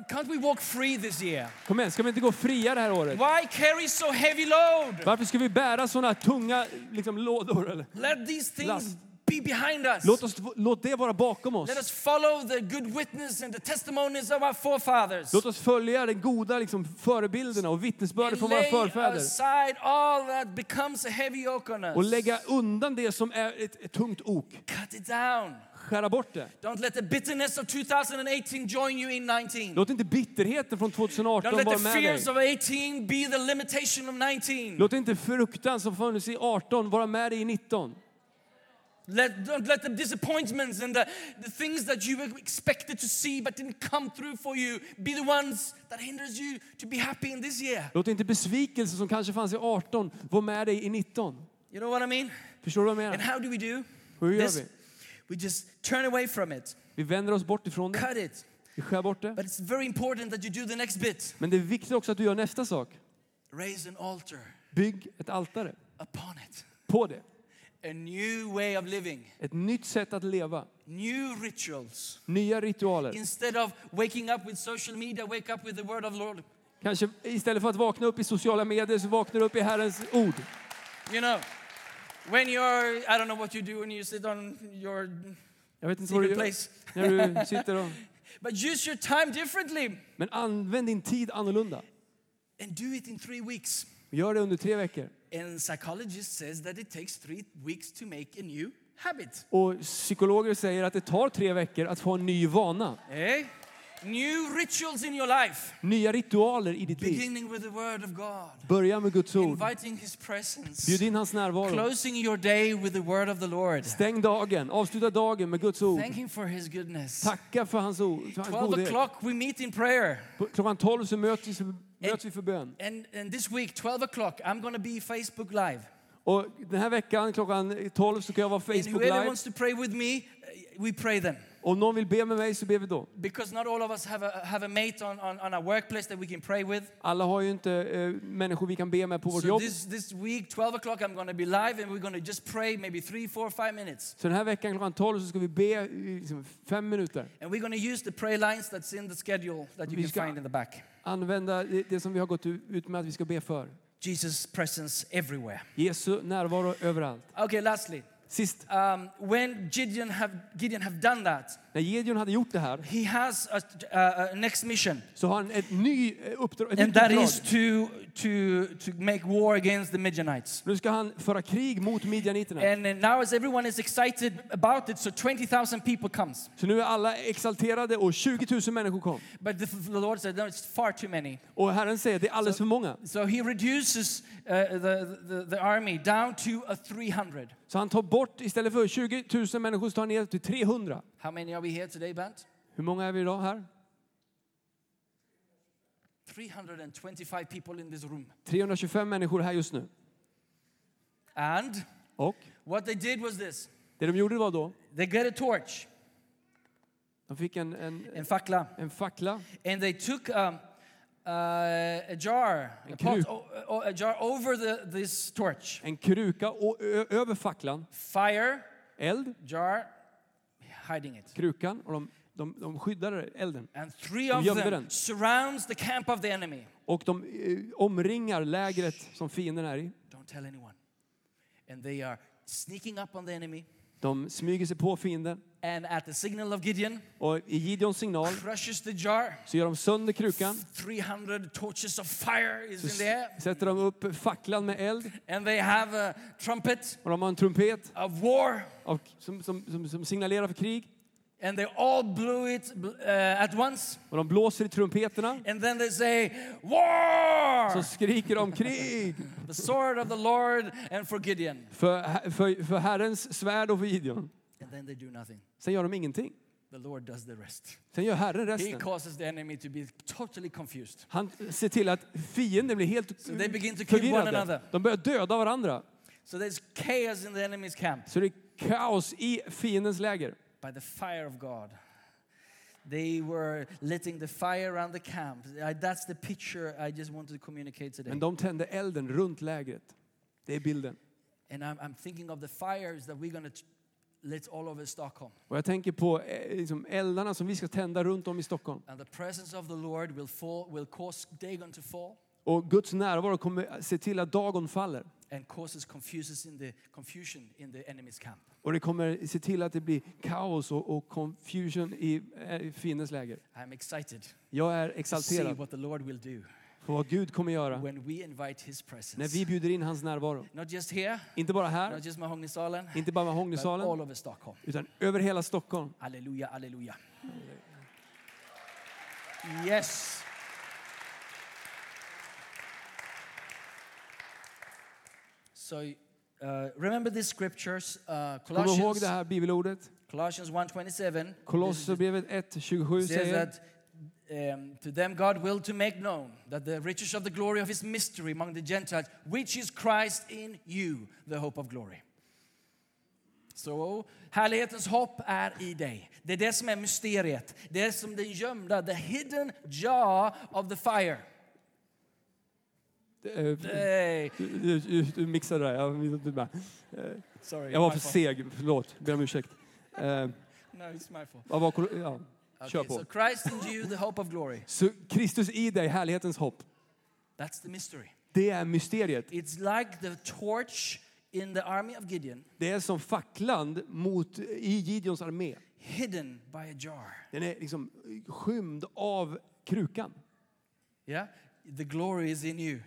Can't we walk free this year? Kom igen, ska vi inte gå fria det här året? Why carry so heavy load? Varför ska vi bära såna tunga liksom, lådor? Eller? Let these things Last. Be behind us. Låt, oss, låt det vara bakom oss. Let us follow the good witness and the testimonies of our forefathers. Låt oss följa de goda liksom, förebilderna och vittnesbörden från våra förfäder. aside all that becomes a heavy yoke on Och us. lägga undan det som är ett, ett tungt ok. Cut it down. Skära bort det. Don't let the bitterness of 2018 join you in 19. Låt inte bitterheten från Don't 2018 let vara med dig. fears of 18 be the limitation of 19. Låt inte fruktan som fanns i 18 vara med dig i 19. Let, don't let the disappointments and the, the things that you were expected to see but didn't come through for you be the ones that hinders you to be happy in this year. Låt inte besvikelse som kanske fanns i 18 vara med dig i 19. You know what I mean? Förstår du vad jag And menar? how do we do? Hur gör This, vi? we just turn away from it, Vi vänder oss bort ifrån det. cut it. Vi skär bort det. But it's very important that you do the next bit. Men det är viktigt också att du gör nästa sak. Raise an altar Bygg ett altare upon it. på det. A new way of living, Ett nytt sätt att leva. new rituals. Nya ritualer. Instead of waking up with social media, wake up with the word of Lord. Kanske istället för att vakna upp i sociala medier så vaknar du upp i Herrens ord. You know, when you're, I don't know what you do when you sit on your Jag vet inte vad du gör place, när du sitter och... but use your time differently Men använd din tid annorlunda. and do it in three weeks. Gör det under tre veckor. And psychologist says that it takes three weeks to make a new habit. Och psykologer säger att det tar tre veckor att få en ny vana. Eh? New rituals in your life, Nya ritualer i ditt liv. beginning with the word of God, Börja med Guds ord. inviting His presence, Bjud in hans närvaro. closing your day with the word of the Lord, Stäng dagen. Avsluta dagen med Guds ord. thank Him for His goodness. Tacka för hans ord. För hans 12 godhet. o'clock, we meet in prayer. Klockan 12 så möts vi, möts vi för bön. And, and this week, 12 o'clock, I'm to be Facebook Live. Och den här veckan klockan 12 så kan jag vara And Facebook whoever live. wants to pray with me, uh, we pray them. Om någon vill be med mig så ber vi då. Because not all of us have a, have a mate on, on, on our workplace that we can pray with. Alla har ju inte eh, människor vi kan be med på vårt So jobb. this, this week, 12 o'clock, I'm going to be live and we're going to just pray maybe three, four, five minutes. Så den här veckan klockan 12 så ska vi be i liksom fem minuter. And we're going to use the prayer lines that's in the schedule that you Vi can ska- find in the back. Använda det, det som vi har gått ut med att vi ska be för. Jesus' presence everywhere. Jesu närvaro överallt. Okay, lastly, Sist, um, when Gideon have, Gideon have done that, när Gideon hade gjort det här he has a, a next mission. så har han ett ny eh, uppdrag. Ett And nytt that uppdrag. is to, to, to make war against the Midianites. Nu ska han föra krig mot midjaniterna. And uh, now as everyone is excited about it, so 20,000 people comes. Så nu är alla exalterade och 20 000 människor kom. But the, the Lord said, no, it's far too many. Och Herren säger det är alldeles för många. So he reduces uh, the, the, the army down to a 300. Så han tar bort, istället för 20 000 människor så tar han ner till 300. How many are we here today, Bant? Hur många är vi idag här? 325 people in this room. 325 människor här just nu. And Och what they did was this. det de gjorde var då, They get a torch de fick en, en, and fakla, en fackla and they took um, uh, a jar, a, En pot, kruk. o- o- a jar over the, this torch. en kruka och ö, över facklan, Fire, eld, jar, hiding it. krukan och de, de, de skyddade elden. And three De of gömde them den. surrounds the camp of the enemy. Och de eh, omringar lägret som fienden är i. Don't tell anyone. And they are sneaking up on the enemy. De smyger sig på fienden And at the signal of Gideon, och i Gideons signal crushes the jar. så gör de sönder krukan. 300 torches of fire is Så in the air. sätter de upp facklan med eld And they have a trumpet och de har en trumpet of war. av, som, som, som, som signalerar för krig. And they all blew it uh, at once. Och de blåser i trumpeterna. And then they say, War! Så skriker de krig The sword of the Lord and for Gideon. för, för, för Herrens svärd och för Gideon. And then they do nothing. Sen gör de ingenting. The Lord does the rest. Sen gör Herren He resten. causes the enemy to be totally confused. Han ser till att fienden blir helt So they begin to kill one another. De börjar döda varandra. So there's chaos in the enemy's camp. Så det är kaos i fiendens läger. By the fire of God. They were letting the fire around the camp. That's the picture I just wanted to communicate today. Men de tände elden runt lägret. Det är bilden. And I'm, I'm thinking of the fires that we're going to lit all over Stockholm. Och jag tänker på eh, liksom eldarna som vi ska tända runt om i Stockholm. And the presence of the Lord will fall, will cause Dagon to fall Och Guds närvaro kommer se till att dagon faller. And causes confuses in the confusion in the enemy's camp. Och det kommer se till att det blir kaos och, och confusion i eh, fiendens läger. I'm excited Jag är to see exalterad what the Lord will do på vad Gud kommer göra when we invite His när presence. vi bjuder in hans närvaro. Not just here, Inte bara här, not just Mahognisalen, inte bara but all over Stockholm. utan över hela Stockholm. Hallelujah, hallelujah. Yes. So uh, remember these scriptures, uh, Kom ihåg Colossians, det här bibelordet. Colossians 1.27 Kolosserbrevet 1.27 says säger that um, to them God will to make known that the riches of the glory of his mystery among the Gentiles, which is Christ in you, the hope of glory. Så härlighetens hopp är i dig. Det är det som är mysteriet. Det är som den gömda, the hidden jar of the fire. Hey. Du, du, du, mixade det där. Jag, minns inte med. Sorry, jag var för fault. seg, förlåt. Ber om ursäkt. Eh, No, it's my fault. var, ja, kör Okay, på. so Christ in you, the hope of glory. Så Kristus i dig, härlighetens hopp. That's the mystery. Det är mysteriet. It's like the torch in the army of Gideon, Det är som facklan mot, i Gideons armé. hidden by a jar. Den är liksom skymd av krukan. Yeah? The glory is in you.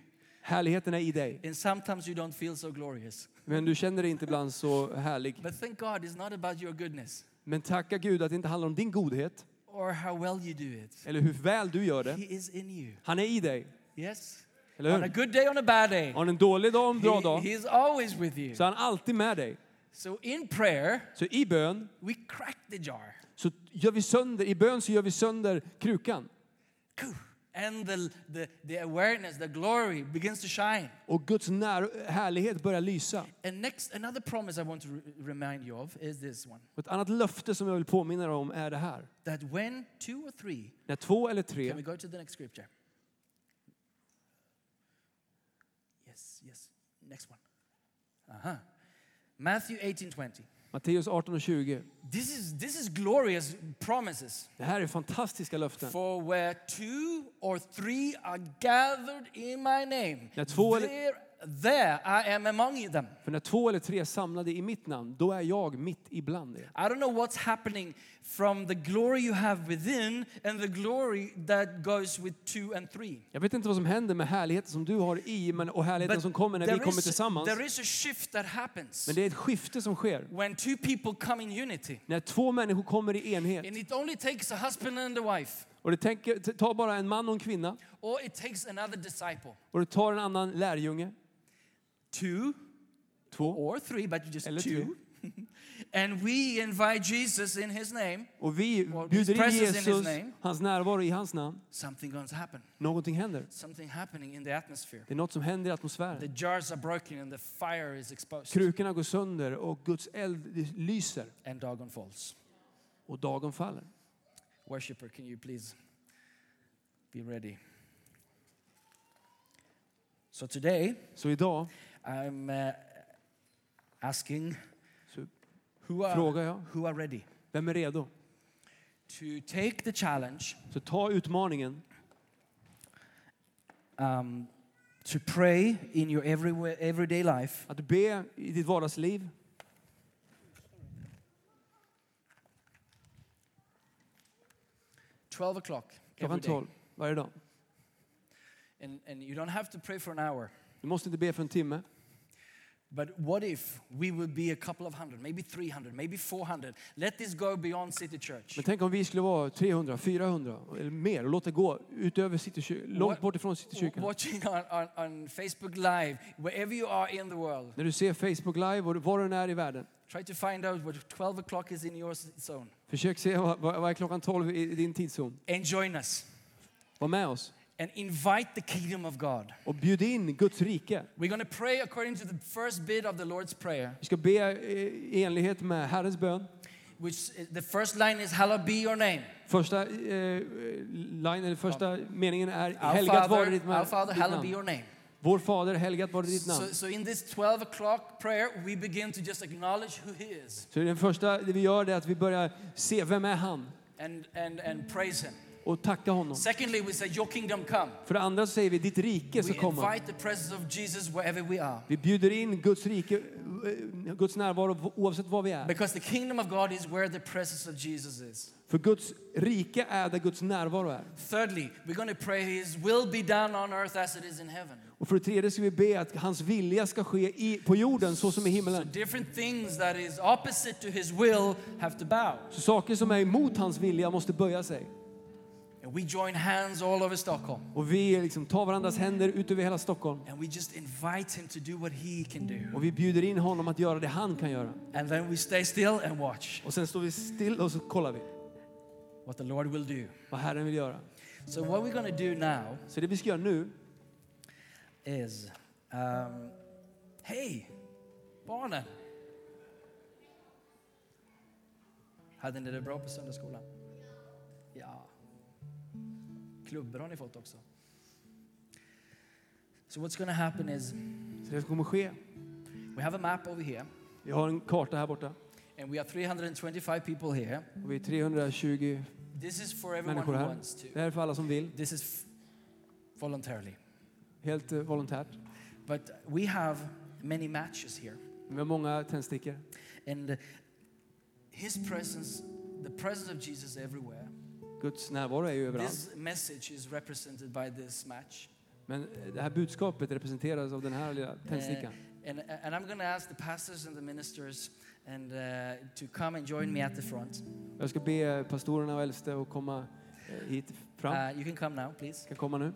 Härligheten är i dig. And sometimes you don't feel so glorious. Men du känner dig inte ibland så härlig. But thank God it's not about your goodness Men tacka Gud att det inte handlar om din godhet or how well you do it. eller hur väl du gör det. He is in you. Han är i dig. Yes? Eller On a hur? good day, on a bad day. Har en dålig dag en bra He, dag he's always with you. så är han alltid med dig. So in prayer, Så i bön we crack the jar. så gör vi sönder, i bön så gör vi sönder krukan. Koo. And the, the, the awareness, the glory begins to shine. Och Guds när, härlighet börjar lysa. And next, another promise I want to re- remind you of is this one ett annat löfte som jag vill påminna er om är det här. that when two or three, När två eller tre, can we go to the next scripture? Yes, yes, next one. Uh-huh. Matthew 18 20. Matteus 18 och 20. This is, this is glorious promises. Det här är fantastiska löften. For where two or three are gathered in my name, När två eller- there, I am among them. För när två eller tre är samlade i mitt namn, då är jag mitt ibland er. I don't know what's happening from the glory you have within and the glory that goes with two and three. Jag vet inte vad som händer med härligheten som du har i men, och härligheten som kommer när vi kommer is, tillsammans. there is a shift that happens Men det är ett skifte som sker. when two people come in unity. När två människor kommer i enhet. And it only takes a husband and a wife, Och det tänker, t- ta bara en man och en kvinna. or it takes another disciple. Och det tar en annan lärjunge. Two Två. or three, but just Eller two. and we invite Jesus in his name. Och vi bjuder in Jesus, name. hans närvaro i hans namn. Something to happen. Någonting händer. Something happening in the atmosphere. Det är något som händer i The atmosfären. jars are broken and the fire is exposed. Krukorna går sönder och Guds eld lyser. And Dagon falls. Och dagen faller. Worshipper, can you please be ready? So today, Så idag I'm uh, asking så who are, frågar jag, who are ready vem är redo? to take the challenge Så ta utmaningen um, to pray in your every, everyday life att be i ditt vardagsliv. twelve o'clock every Klockan day. 12 varje dag. And, and you don't have to pray for an hour. Du måste inte be för en timme. But what if we would be a couple of hundred, maybe 300, maybe 400? Let this go beyond City Church. Men tänk om vi skulle vara 300, 400 eller mer och låta det gå utöver Citykyrkan, långt bort ifrån Citykyrkan. Watching on, on, on Facebook Live, wherever you are in the world, När du ser Facebook live var du än är i världen. try to find out what 12 o'clock is in your zone. Försök se vad, vad vad är klockan 12 i din tidszon. And join us Var med oss and invite the kingdom of God. och bjud in Guds rike. We're going to pray according to the first bit of the Lord's Prayer, Vi ska be eh, i enlighet med Herrens bön. which is- the first line is, Hallowed be your name. Första, eh, line, eller första meningen är Our helgat vare ditt, our Father, ditt hallowed be namn. your name. Vår Fader, helgat vare ditt namn. So, so in this 12 o'clock prayer, we begin to just acknowledge who He is Så den första det vi gör är att vi börjar se vem är han and, and, and praise Him. Och tacka honom. Secondly, we say, Your kingdom come. För det andra säger vi ditt rike ska We komma. invite the presence of Jesus wherever we are. Vi bjuder in Guds rike, eh, Guds närvaro oavsett var vi är. Because the kingdom of God is where the presence of Jesus is. För Guds rike är där Guds närvaro är. Thirdly, we're going to pray His will be done on earth as it is in heaven. Och för det tredje ska vi be att hans vilja ska ske i, på jorden så som i So himmelen. different things that is opposite to His will have to bow. Så saker som är emot hans vilja måste böja sig. And we join hands all over Stockholm. Och vi liksom tar varandras händer ut över hela Stockholm. And we just invite Him to do what He can do. Och vi bjuder in honom att göra det han kan göra. And then we stay still and watch Och sen står vi still och så kollar vi what the Lord will do. vad Herren vill göra. So, what we're going to do now Så det vi ska göra nu, is um, hey, barnen. Hade ni det bra på söndagsskolan? Ja. Klubbor har ni fått också. So what's going to happen is så det som kommer ske. we have a map over here Vi har en karta här borta. and we have 325 people here. Och vi är 320 This is for everyone människor who här. wants to. Det här är för alla som vill. This is f- voluntarily. Helt eh, volontärt. But we have many matches here. Vi har många tändstickor. And his presence, the presence of Jesus everywhere. Guds närvaro är ju överallt. This message is represented by this match. Men eh, det här budskapet representeras av den här lilla tändstickan. Uh, and, and I'm going to ask the pastors and the ministers and uh, to come and join me at the front. Jag ska be pastorerna och äldste att komma eh, hit fram. Uh, you can come now, please. Kan komma nu.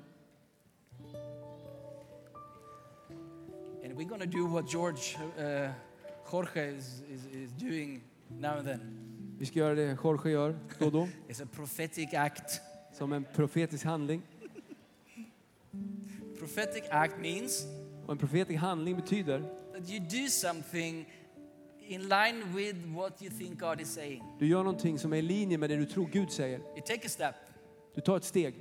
And we're going to do what George, uh, Jorge is, is, is doing now and then. Vi ska göra det Jorge gör då och då. It's a prophetic act. Som en profetisk handling. prophetic act means Och en profetisk handling betyder that you do something in line with what you think God is saying. du gör någonting som är i linje med det du tror Gud säger. You take a step. Du tar ett steg.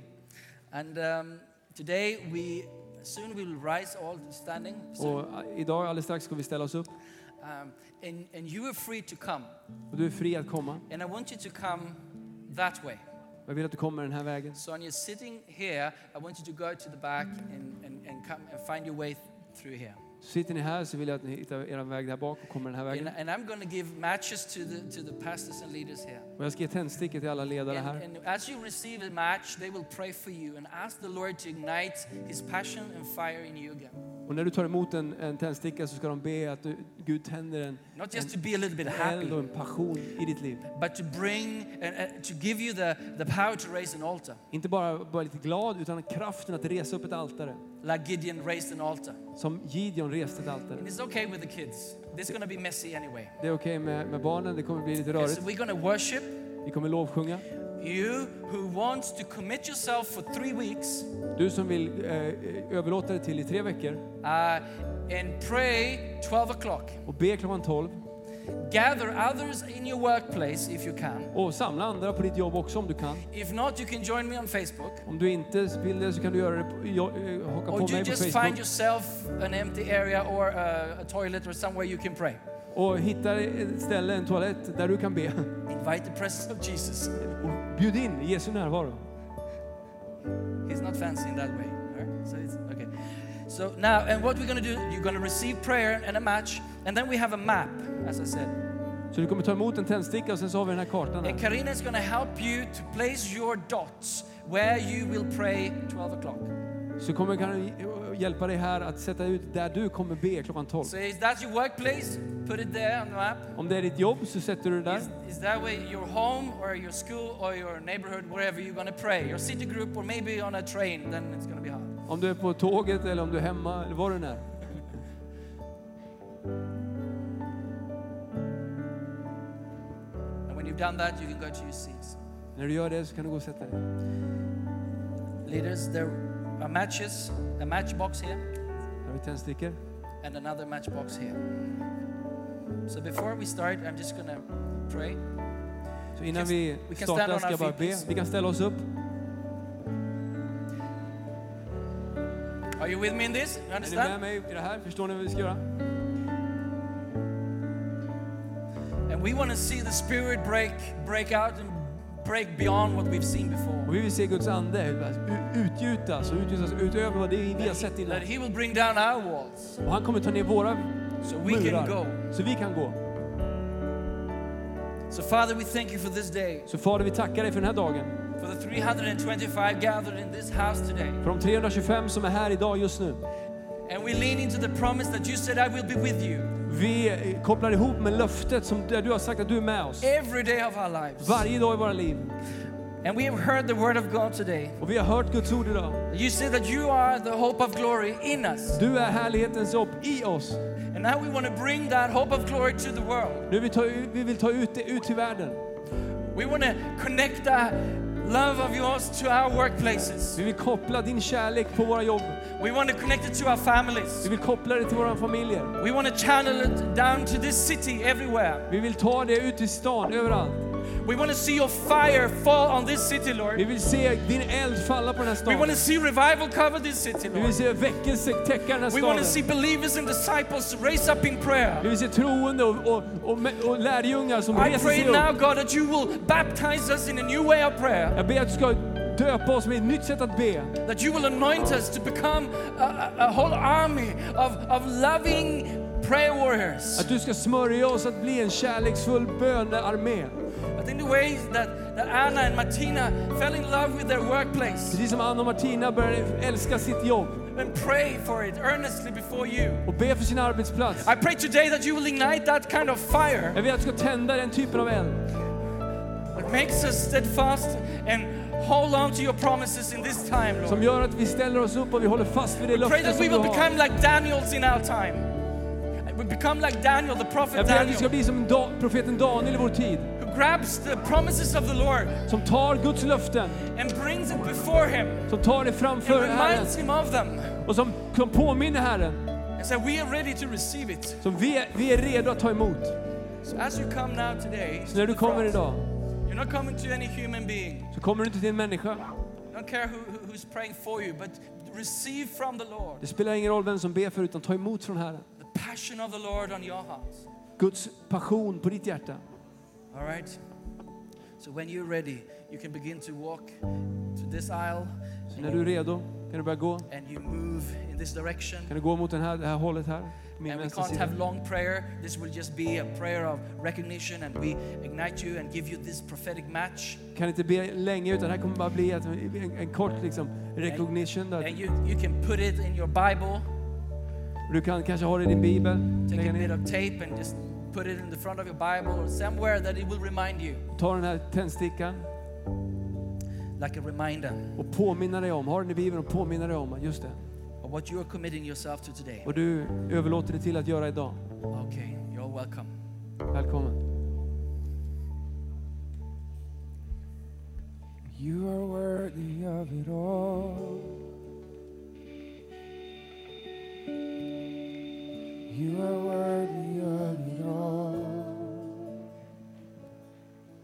And um, today we soon we will rise all standing. soon. Och eh, idag alldeles strax ska vi ställa oss upp. Um, and, and you are free to come. Och du är fri att komma. And I want you to come that way. Jag vill att du kommer den här vägen. So when you're sitting here, I want you to go to the back and, and, and come and find your way through here. Sitter ni här så vill jag att ni hittar er väg där bak och kommer den här vägen. and I'm going to give matches to the, to the pastors and leaders here. Och jag ska ge tändstickor till alla ledare här. and as you receive a match, they will pray for you and ask the Lord to ignite His passion and fire in you again. Och när du tar emot en, en tändsticka så ska de be att du, Gud tänder en Not just to be a little bit happy, och en passion i ditt liv. but to bring and uh, to give you the, the power to raise an altar, Inte bara vara lite glad utan kraften att resa upp ett altare. Like Gideon raised an altar. Som Gideon reste ett altare. And it's okay with the kids. This is going to be messy anyway. Det är okej med, med barnen, det kommer bli lite Okay, so rörigt. we're going to worship. Vi kommer lovsjunga. You who wants to commit yourself for three weeks Du som vill eh, överlåta det till i tre veckor uh, and pray 12 o'clock. och be klockan 12 Gather others in your workplace if you can. och samla andra på ditt jobb också om du kan. If not, you can join me on Facebook. Om du inte vill det så kan du göra det på, jo- eh, haka Or på mig på just find Facebook. yourself an empty area or uh, a toilet or somewhere you can pray. Och hitta ett ställe, en toalett där du kan be. Invite the presence of Jesus. Och bjud in Jesu närvaro. He's not fancy in that way. right? So it's okay. So now, and what we're going to do, you're going to receive prayer and a match, and then we have a map, as I said. Så du kommer ta emot en tändsticka och sen så har vi den här kartan And här. Karina is going to help you to place your dots where you will pray 12 o'clock. Så kommer kan hjälpa dig här att sätta ut där du kommer be klockan 12. So is that your workplace? Put it there on the map. Om det är ditt jobb så sätter du det där. Is, is that way your home or your school or your neighborhood, wherever you're going to pray? Your city group or maybe on a train, then it's going to be hard. Om du är på tåget eller om du är hemma eller var du är. And when you've done that, you can go to your seats. När du gör det så kan du gå och sätta dig. Leaders, there are matches, a matchbox here har vi tändstickor. and another matchbox here. So before we start, I'm just to pray. Så innan vi startar ska jag bara be. Vi kan ställa oss upp. Are you with me in this? You Är ni med understand? mig i det här? Förstår ni vad vi ska göra? And we want to see the Spirit break, break out and break beyond what we've seen before. Och vi vill se Guds ande utgjutas och utgjutas utöver vad det vi har sett innan. That He will bring down our walls Och han kommer ta ner våra so we can murar go. så vi kan gå. So, Father, we thank you for this day, Så Fader, vi tackar dig för den här dagen. For the 325 gathered in this house today. För de 325 som är här idag just nu. And we lean into the promise that you said, I will be with you Vi eh, kopplar ihop med löftet som du har sagt att du är med oss. every day of our lives. Varje dag i våra liv. And we have heard the word of God today. Och vi har hört Guds ord idag. You said that you are the hope of glory in us. Du är härlighetens hopp i oss. And now we want to bring that hope of glory to the world. Nu vi, vi vill ta ut det ut till världen. We want to connect that love of yours to our workplaces. Vi vill koppla din kärlek på våra jobb. We want to connect it to our families. Vi vill koppla det till våra familjer. We want to channel it down to this city everywhere. Vi vill ta det ut till stan, överallt. We want to see your fire fall on this city, Vi Lord. vill se din eld falla på den här We want staden. to see revival cover this city, Vi vill Lord. se väckelse täcka den här We want to see staden. believers and disciples raise up in prayer. Vi vill se troende och, och, och, och lärjungar som I reser pray sig now, upp. God, that you will baptize us in a new way of prayer. Jag ber att du ska döpa oss med ett nytt sätt att be. That you will anoint us to become a, a whole army of, of loving prayer warriors. Att du ska smörja oss att bli en kärleksfull bönearmé. But in the ways that, that Anna and Martina fell in love with their workplace Precis som Anna och Martina började älska sitt jobb and pray for it earnestly before you. och be för sin arbetsplats. I pray today that you will ignite that kind of fire Jag vill att du ska tända den typen av eld. that makes us steadfast and hold on to your promises in this time, Som Lord. gör att vi ställer oss upp och vi håller fast vid det Pray löfte that som we du will har. become like Daniels in our time. We become like Daniel, the prophet Jag ber att vi ska Daniel, bli som da, profeten Daniel i vår tid. Grabs the promises of the Lord som tar Guds löften, and brings it before Him som tar det and framför Herren reminds Him of them och som, som påminner Herren. and say, We are ready to receive it. Som vi är, vi är redo att ta emot. So as you come now today, Så när du kommer front, idag you're not coming to any human being. så kommer du inte till en människa. Don't care who- who's praying for you, but receive from the Lord Det spelar ingen roll vem som ber för utan ta emot från Herren. the passion of the Lord on your heart. Guds passion på ditt hjärta. All right? So when you're ready, you can begin to walk to this aisle Så när du är redo kan du börja gå. and you move in this direction. Kan du gå mot den här, det här hållet här? Min And we can't sida. have long prayer. This will just be a prayer of recognition, and we ignite you and give you this prophetic match. Kan inte be länge utan här kommer bara bli en, en kort liksom, recognition. Där. And you, you can put it in your Bible, Du kan kanske ha det i din bibel. take a bit of tape, and just put it in the front of your Bible or somewhere that it will remind you. Ta den här tändstickan. Like a reminder. Och påminna dig om, ha den i Bibeln och påminna dig om, just det. Or what you are committing yourself to today. Och du överlåter dig till att göra idag. Okay, you're welcome. Välkommen. You are worthy of it all. You are worthy of it all.